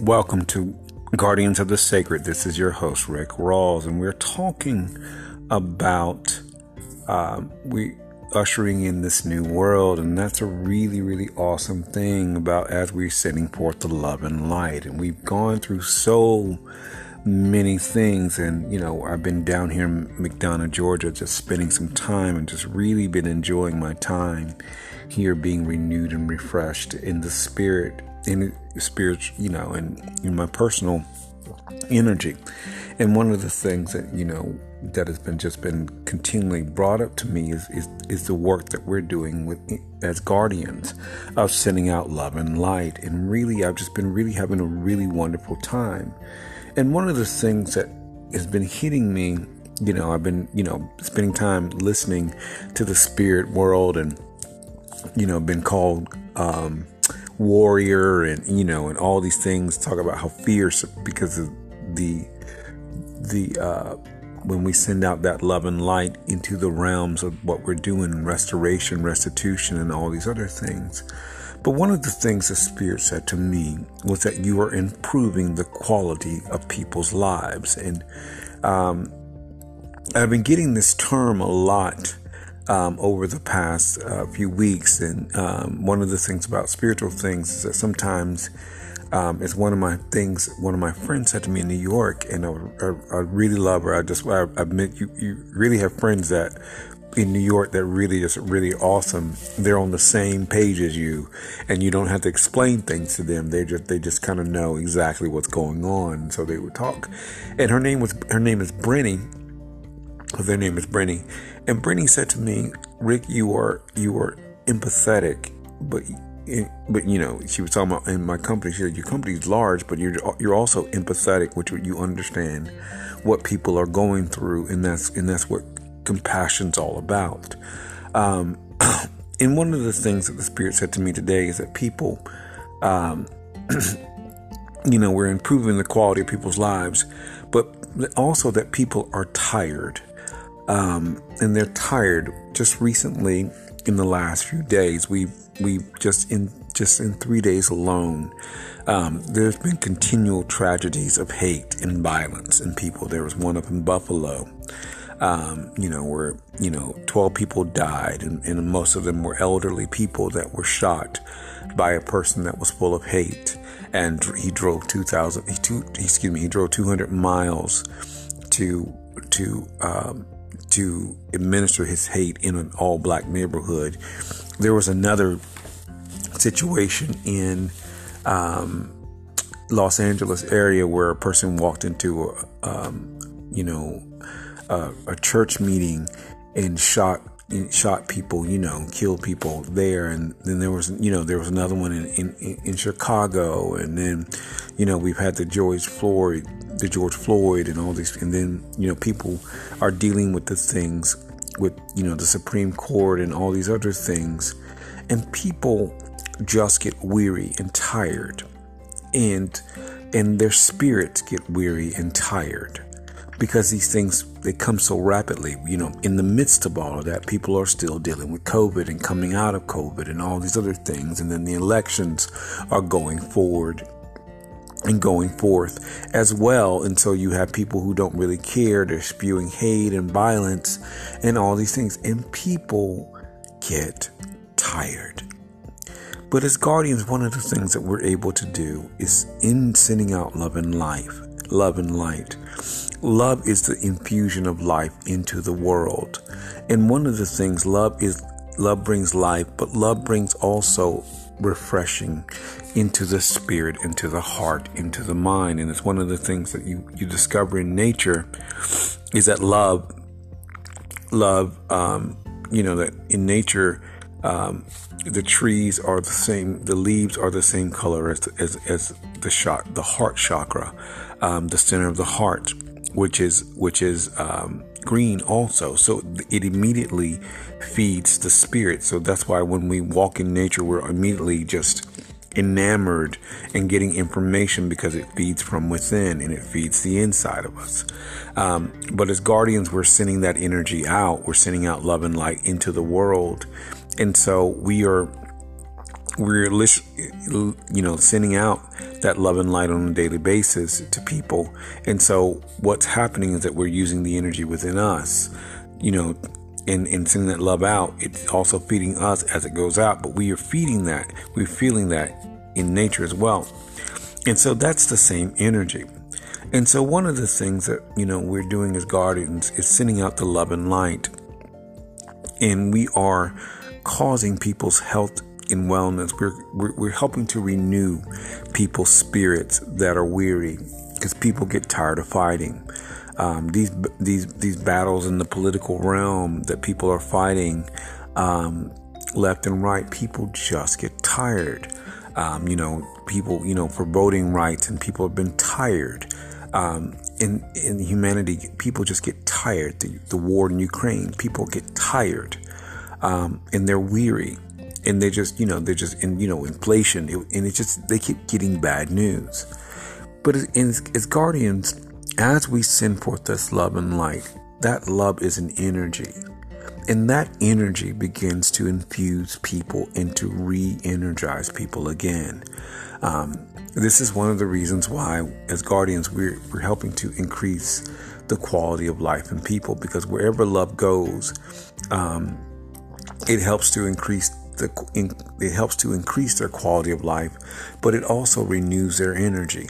Welcome to Guardians of the Sacred. This is your host, Rick Rawls, and we're talking about um, we ushering in this new world, and that's a really, really awesome thing about as we're setting forth the love and light. And we've gone through so many things, and you know, I've been down here in McDonough, Georgia, just spending some time and just really been enjoying my time here, being renewed and refreshed in the spirit in spiritual, you know, and in my personal energy. And one of the things that you know that has been just been continually brought up to me is is, is the work that we're doing with as guardians of sending out love and light. And really, I've just been really having a really wonderful time. And one of the things that has been hitting me, you know, I've been you know spending time listening to the spirit world and you know been called. Um, warrior and you know and all these things talk about how fierce because of the the uh when we send out that love and light into the realms of what we're doing restoration restitution and all these other things. But one of the things the spirit said to me was that you are improving the quality of people's lives. And um i've been getting this term a lot um, over the past uh, few weeks. And um, one of the things about spiritual things is that sometimes um, it's one of my things. One of my friends said to me in New York, and I, I, I really love her. I just I admit you you really have friends that in New York that really is really awesome. They're on the same page as you, and you don't have to explain things to them. They just they just kind of know exactly what's going on. So they would talk, and her name was her name is Brenny their name is Brenny. And Brenny said to me, Rick, you are you are empathetic, but but you know, she was talking about in my company. She said your company is large, but you're you're also empathetic, which you understand what people are going through, and that's and that's what compassion's all about. Um, and one of the things that the Spirit said to me today is that people, um, you know, we're improving the quality of people's lives, but also that people are tired um, and they're tired. Just recently, in the last few days, we we just in just in three days alone, um, there's been continual tragedies of hate and violence in people. There was one up in Buffalo, um, you know, where you know 12 people died, and, and most of them were elderly people that were shot by a person that was full of hate, and he drove 2,000. He two, excuse me, he drove 200 miles to to um, to administer his hate in an all black neighborhood. There was another situation in um, Los Angeles area where a person walked into a, um, you know, a, a, church meeting and shot shot people, you know, killed people there. And then there was, you know, there was another one in, in, in Chicago. And then, you know, we've had the George Floyd the George Floyd and all these, and then you know people are dealing with the things with you know the Supreme Court and all these other things, and people just get weary and tired, and and their spirits get weary and tired because these things they come so rapidly you know in the midst of all of that people are still dealing with covid and coming out of covid and all these other things and then the elections are going forward and going forth as well. And so you have people who don't really care, they're spewing hate and violence and all these things, and people get tired. But as guardians, one of the things that we're able to do is in sending out love and life, love and light. Love is the infusion of life into the world. And one of the things love is love brings life, but love brings also refreshing into the spirit, into the heart, into the mind. And it's one of the things that you, you discover in nature is that love, love, um, you know, that in nature, um, the trees are the same, the leaves are the same color as, as, as the shot, the heart chakra, um, the center of the heart, which is, which is, um, green also. So it immediately feeds the spirit. So that's why when we walk in nature, we're immediately just enamored and getting information because it feeds from within and it feeds the inside of us. Um, but as guardians, we're sending that energy out. We're sending out love and light into the world. And so we are we're you know sending out that love and light on a daily basis to people. And so what's happening is that we're using the energy within us you know and, and sending that love out. It's also feeding us as it goes out but we are feeding that we're feeling that in nature as well. And so that's the same energy. And so one of the things that you know we're doing as guardians is sending out the love and light. And we are causing people's health and wellness. We're, we're, we're helping to renew people's spirits that are weary because people get tired of fighting. Um, these these these battles in the political realm that people are fighting um, left and right, people just get tired. Um, you know, people you know for voting rights, and people have been tired. Um, in in humanity, people just get tired. The, the war in Ukraine, people get tired, um, and they're weary and they just, you know, they're just in, you know, inflation, and it's just they keep getting bad news. But as, as guardians, as we send forth this love and light, that love is an energy. And that energy begins to infuse people and to re energize people again. Um, this is one of the reasons why, as guardians, we're, we're helping to increase the quality of life in people because wherever love goes, um, it helps to increase the, it helps to increase their quality of life, but it also renews their energy.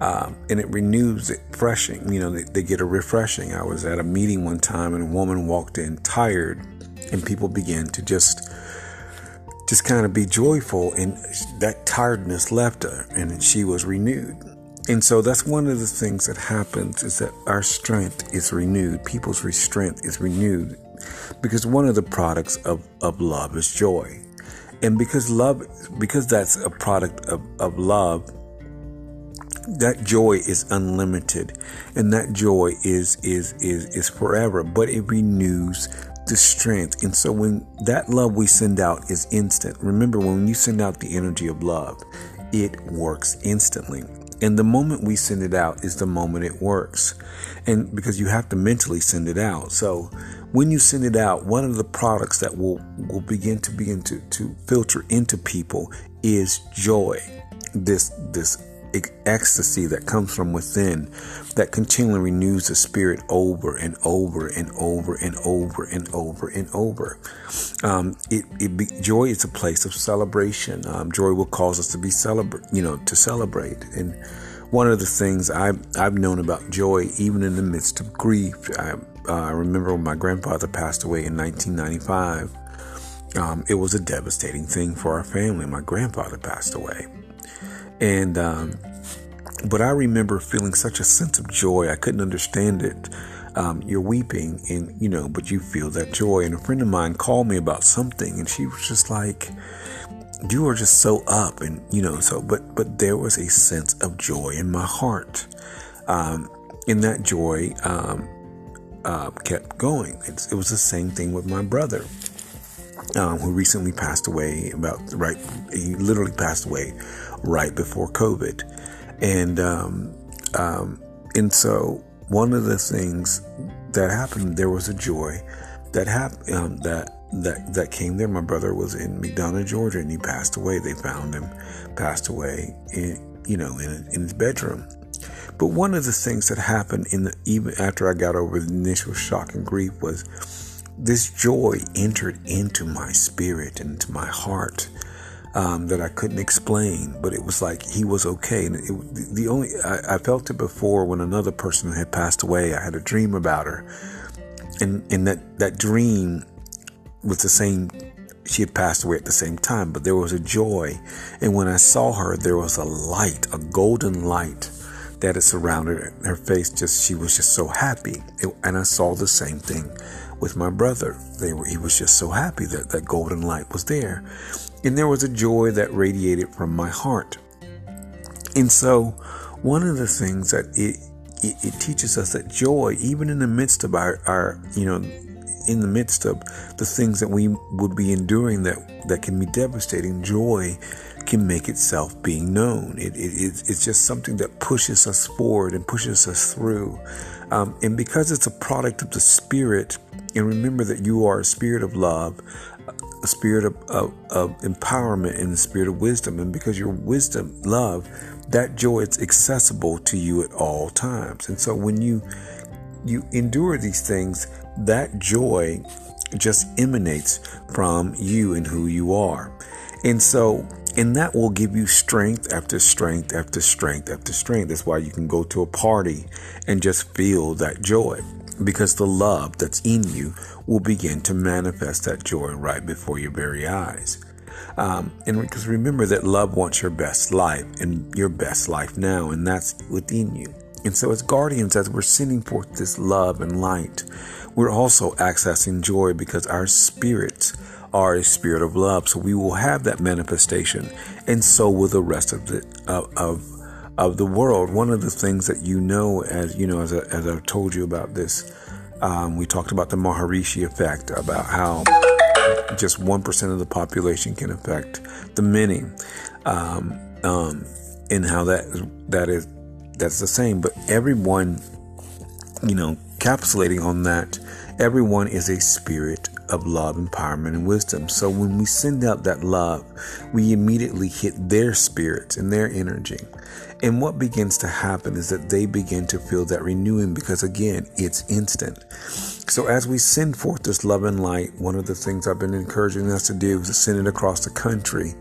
Um, and it renews it refreshing. You know, they, they get a refreshing. I was at a meeting one time and a woman walked in tired, and people began to just just kind of be joyful, and that tiredness left her, and she was renewed. And so that's one of the things that happens is that our strength is renewed. People's strength is renewed because one of the products of, of love is joy. And because love, because that's a product of, of love, that joy is unlimited. And that joy is is is is forever but it renews the strength. And so when that love we send out is instant remember when you send out the energy of love it works instantly. And the moment we send it out is the moment it works. And because you have to mentally send it out. So when you send it out, one of the products that will, will begin to begin to, to filter into people is joy. This this ecstasy that comes from within that continually renews the spirit over and over and over and over and over and over. Um, it, it be, joy is a place of celebration. Um, joy will cause us to be celebrate, you know, to celebrate. And one of the things I've, I've known about joy, even in the midst of grief, I, uh, I remember when my grandfather passed away in 1995. Um, it was a devastating thing for our family. My grandfather passed away, and um, but I remember feeling such a sense of joy. I couldn't understand it. Um, you're weeping, and you know, but you feel that joy. And a friend of mine called me about something, and she was just like, "You are just so up," and you know, so. But but there was a sense of joy in my heart. Um, in that joy, um, uh, kept going. It's, it was the same thing with my brother, um, who recently passed away. About right, he literally passed away right before COVID, and um, um, and so one of the things that happened, there was a joy that happened um, that that that came there. My brother was in McDonough, Georgia, and he passed away. They found him passed away in you know in, in his bedroom. But one of the things that happened in the even after I got over the initial shock and grief was this joy entered into my spirit and into my heart um, that I couldn't explain. But it was like he was okay. And it, the only I, I felt it before when another person had passed away. I had a dream about her, and and that that dream was the same she had passed away at the same time, but there was a joy. And when I saw her, there was a light, a golden light that surrounded her face. Just she was just so happy, it, and I saw the same thing with my brother. They were, he was just so happy that that golden light was there, and there was a joy that radiated from my heart. And so, one of the things that it it, it teaches us that joy, even in the midst of our, our you know in the midst of the things that we would be enduring that that can be devastating, joy can make itself being known. It, it, it's just something that pushes us forward and pushes us through. Um, and because it's a product of the Spirit, and remember that you are a spirit of love, a spirit of, of, of empowerment and a spirit of wisdom. And because your wisdom, love, that joy is accessible to you at all times. And so when you you endure these things, that joy just emanates from you and who you are. And so, and that will give you strength after strength after strength after strength. That's why you can go to a party and just feel that joy because the love that's in you will begin to manifest that joy right before your very eyes. Um, and because remember that love wants your best life and your best life now, and that's within you. And so, as guardians, as we're sending forth this love and light, we're also accessing joy because our spirits are a spirit of love. So we will have that manifestation, and so will the rest of the of, of of the world. One of the things that you know, as you know, as, I, as I've told you about this, um, we talked about the Maharishi effect, about how just 1% of the population can affect the many, um, um, and how that that is that's the same. But everyone, you know, capsulating on that, everyone is a spirit of love, empowerment, and wisdom. So when we send out that love, we immediately hit their spirits and their energy. And what begins to happen is that they begin to feel that renewing because, again, it's instant. So, as we send forth this love and light, one of the things I've been encouraging us to do is to send it across the country.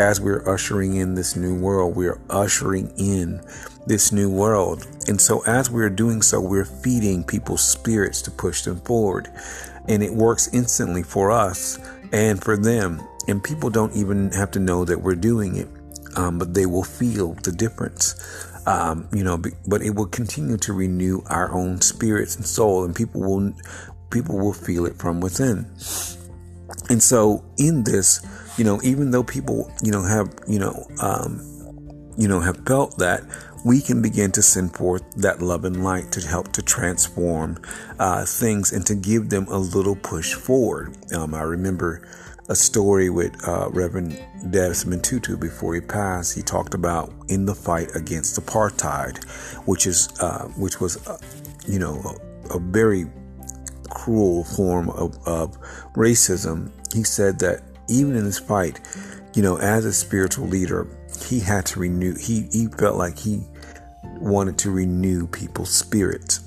As we're ushering in this new world, we're ushering in this new world. And so, as we're doing so, we're feeding people's spirits to push them forward. And it works instantly for us and for them. And people don't even have to know that we're doing it um, but they will feel the difference. Um, you know, but it will continue to renew our own spirits and soul, and people will people will feel it from within. And so, in this, you know, even though people, you know, have, you know, um, you know, have felt that, we can begin to send forth that love and light to help to transform uh, things and to give them a little push forward. Um, I remember a story with uh, Reverend Desmond Tutu before he passed. He talked about in the fight against apartheid, which is uh, which was, uh, you know, a, a, very cruel form of, of racism. He said that even in this fight, you know, as a spiritual leader, he had to renew. He he felt like he wanted to renew people's spirits.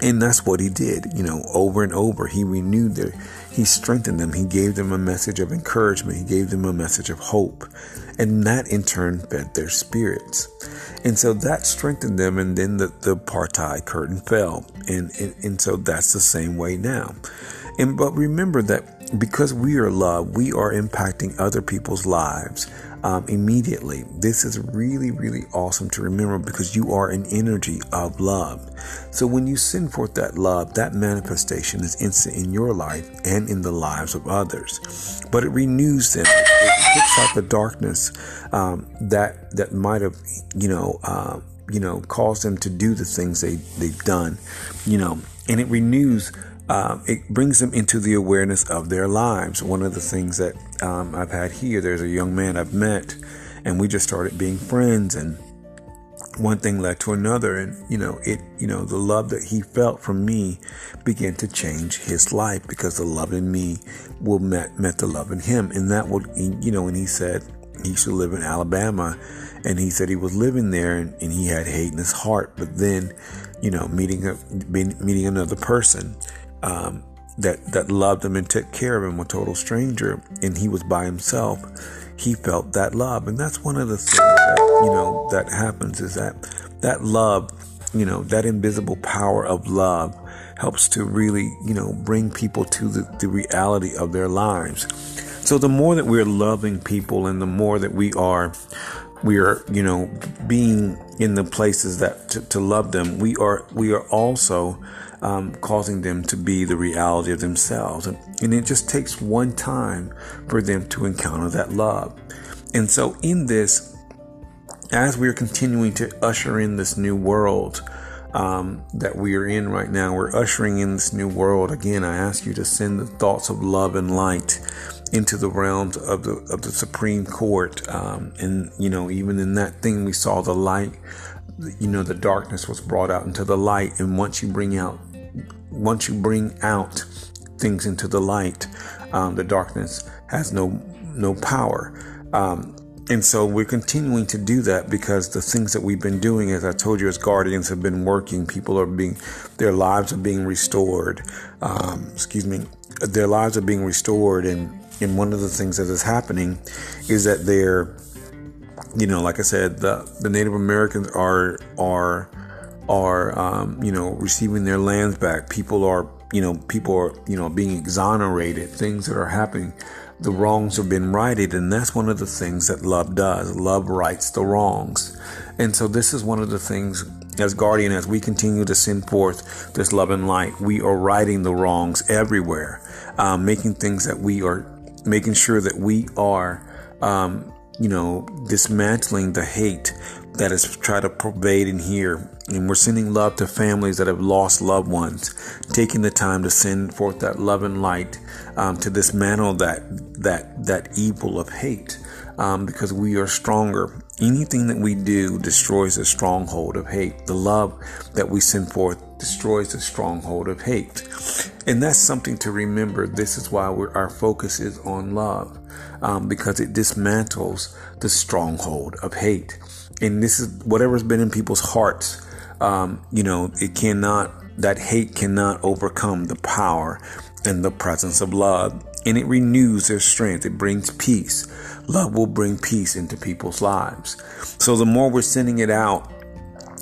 And that's what he did, you know, over and over. He renewed their he strengthened them. He gave them a message of encouragement. He gave them a message of hope. And that in turn fed their spirits. And so that strengthened them. And then the, the apartheid curtain fell. And, and, and so that's the same way now. And but remember that because we are love, we are impacting other people's lives um, immediately. This is really, really awesome to remember because you are an energy of love. So when you send forth that love, that manifestation is instant in your life and in the lives of others. But it renews them. It kicks out the darkness um, that that might have, you know, uh, you know, caused them to do the things they they've done, you know, and it renews um, it brings them into the awareness of their lives. One of the things that um, I've had here, there's a young man I've met, and we just started being friends, and one thing led to another, and you know, it, you know, the love that he felt from me began to change his life because the love in me will met met the love in him, and that would, you know, and he said he to live in Alabama, and he said he was living there, and, and he had hate in his heart, but then, you know, meeting a, meeting another person um, that that loved him and took care of him, a total stranger, and he was by himself. He felt that love, and that's one of the things that you know that happens is that that love, you know, that invisible power of love helps to really you know bring people to the, the reality of their lives. So the more that we're loving people, and the more that we are we are you know being in the places that to, to love them we are we are also um, causing them to be the reality of themselves. And, it just takes one time for them to encounter that love. And so, in this, as we are continuing to usher in this new world um, that we are in right now, we're ushering in this new world. Again, I ask you to send the thoughts of love and light into the realms of the of the Supreme Court. Um, and you know, even in that thing, we saw the light. You know, the darkness was brought out into the light, and once you bring out once you bring out things into the light. Um, the darkness has no no power. Um, and so we're continuing to do that because the things that we've been doing, as I told you, as guardians have been working. People are being, their lives are being restored. Um, excuse me, their lives are being restored. And, and one of the things that is happening is that they're, you know, like I said, the, the Native Americans are, are, are, um, you know, receiving their lands back. People are, you know, people are, you know, being exonerated, things that are happening the wrongs have been righted. And that's one of the things that love does. Love rights the wrongs. And so this is one of the things as guardian, as we continue to send forth this love and light, we are righting the wrongs everywhere, um, making things that we are making sure that we are, um, you know, dismantling the hate that has tried to pervade in here. And we're sending love to families that have lost loved ones, taking the time to send forth that love and light um, to dismantle that that that evil of hate, um, because we are stronger. Anything that we do destroys the stronghold of hate. The love that we send forth destroys the stronghold of hate, and that's something to remember. This is why our focus is on love, um, because it dismantles the stronghold of hate and this is whatever's been in people's hearts. Um, you know, it cannot that hate cannot overcome the power and the presence of love, and it renews their strength. It brings peace. Love will bring peace into people's lives. So the more we're sending it out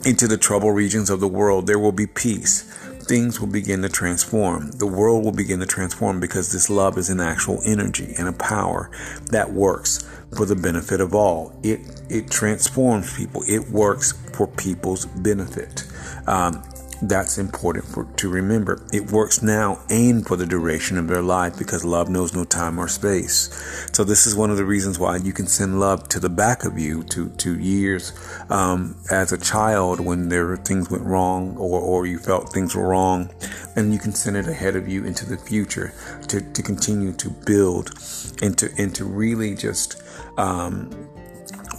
into the troubled regions of the world, there will be peace things will begin to transform. The world will begin to transform because this love is an actual energy and a power that works for the benefit of all. It it transforms people. It works for people's benefit. Um, that's important for, to remember. It works now and for the duration of their life because love knows no time or space. So this is one of the reasons why you can send love to the back of you to, to years um, as a child when there things went wrong or, or you felt things were wrong. And you can send it ahead of you into the future to, to continue to build and to, and to really just um,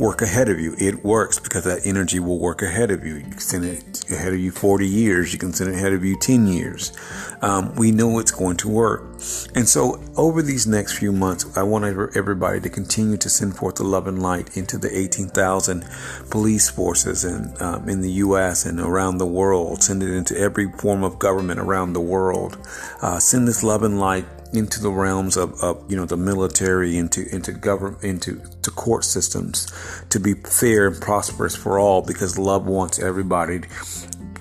work ahead of you. It works because that energy will work ahead of you. You can send it ahead of you 40 years. You can send it ahead of you 10 years. Um, we know it's going to work. And so over these next few months, I want everybody to continue to send forth the love and light into the 18,000 police forces in, um, in the U.S. and around the world. Send it into every form of government around the world. Uh, send this love and light into the realms of, of you know the military into into government into to court systems to be fair and prosperous for all because love wants everybody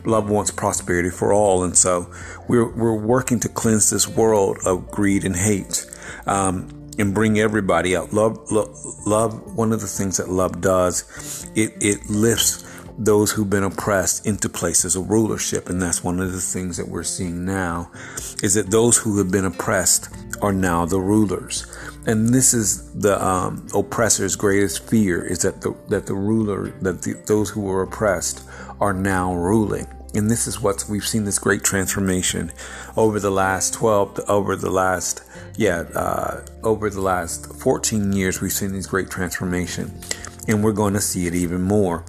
love wants prosperity for all. And so we're we're working to cleanse this world of greed and hate um, and bring everybody out. Love, love love one of the things that love does it it lifts those who've been oppressed into places of rulership. And that's one of the things that we're seeing now is that those who have been oppressed are now the rulers. And this is the um, oppressor's greatest fear is that the, that the ruler, that the, those who were oppressed are now ruling. And this is what we've seen this great transformation over the last 12, over the last, yeah, uh, over the last 14 years, we've seen this great transformation. And we're going to see it even more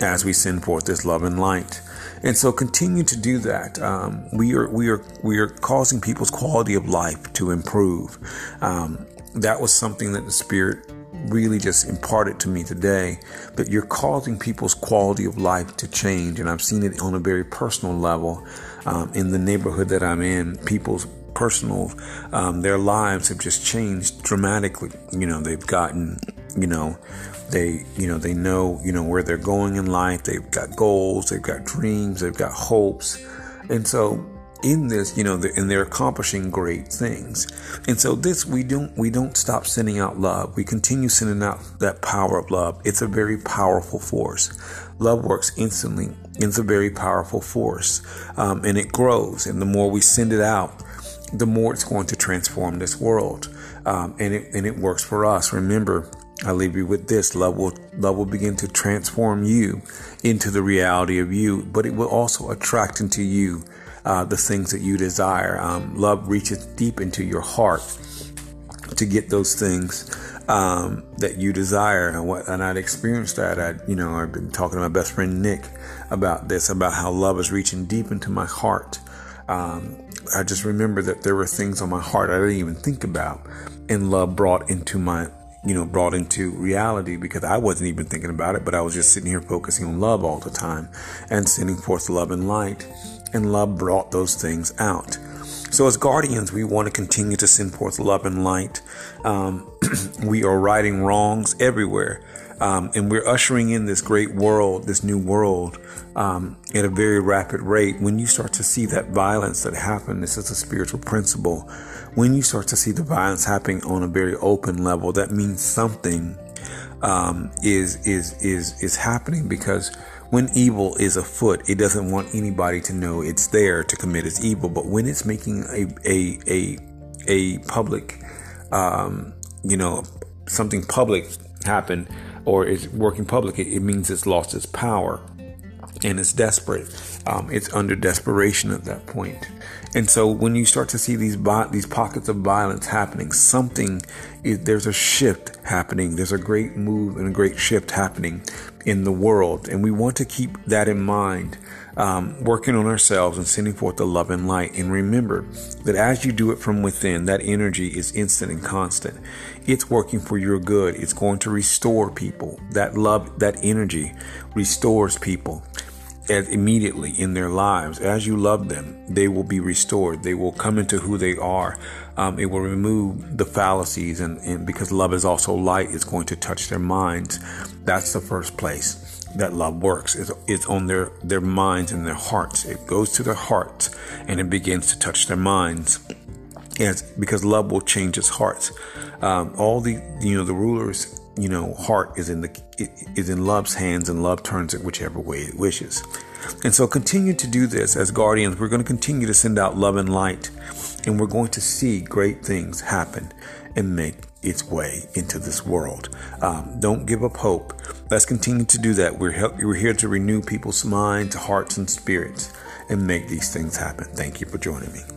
as we send forth this love and light. And so continue to do that. Um, we are we are we are causing people's quality of life to improve. Um, that was something that the Spirit really just imparted to me today. That you're causing people's quality of life to change, and I've seen it on a very personal level um, in the neighborhood that I'm in. People's personal, um, their lives have just changed dramatically. You know, they've gotten, you know, they, you know, they know, you know, where they're going in life. They've got goals, they've got dreams, they've got hopes. And so in this, you know, and they're accomplishing great things. And so this, we don't, we don't stop sending out love. We continue sending out that power of love. It's a very powerful force. Love works instantly. It's a very powerful force. Um, and it grows. And the more we send it out, the more it's going to transform this world. Um, and it, and it works for us. Remember, I leave you with this. Love will, love will begin to transform you into the reality of you, but it will also attract into you uh, the things that you desire. Um, love reaches deep into your heart to get those things um, that you desire. And what, and I'd experienced that. I, you know, I've been talking to my best friend Nick about this, about how love is reaching deep into my heart. Um, I just remember that there were things on my heart I didn't even think about, and love brought into my you know, brought into reality because I wasn't even thinking about it, but I was just sitting here focusing on love all the time and sending forth love and light. And love brought those things out. So, as guardians, we want to continue to send forth love and light. Um, we are righting wrongs everywhere. Um, and we're ushering in this great world, this new world, um, at a very rapid rate. When you start to see that violence that happened, this is a spiritual principle. When you start to see the violence happening on a very open level, that means something um, is is is is happening because when evil is afoot, it doesn't want anybody to know it's there to commit its evil. But when it's making a a a, a public, um, you know, something public happen or is working public, it, it means it's lost its power and it's desperate. Um, it's under desperation at that point. And so when you start to see these these pockets of violence happening, something is, there's a shift happening. There's a great move and a great shift happening in the world, and we want to keep that in mind. Um, working on ourselves and sending forth the love and light. And remember that as you do it from within, that energy is instant and constant. It's working for your good. It's going to restore people. That love, that energy restores people as immediately in their lives. As you love them, they will be restored. They will come into who they are. Um, it will remove the fallacies, and, and because love is also light, it's going to touch their minds. That's the first place that love works. It's, it's on their, their minds and their hearts. It goes to their hearts and it begins to touch their minds. As, because love will change its hearts. Um, all the you know the rulers you know, heart is in the is in love's hands, and love turns it whichever way it wishes. And so, continue to do this as guardians. We're going to continue to send out love and light, and we're going to see great things happen and make its way into this world. Um, don't give up hope. Let's continue to do that. We're help, we're here to renew people's minds, hearts, and spirits, and make these things happen. Thank you for joining me.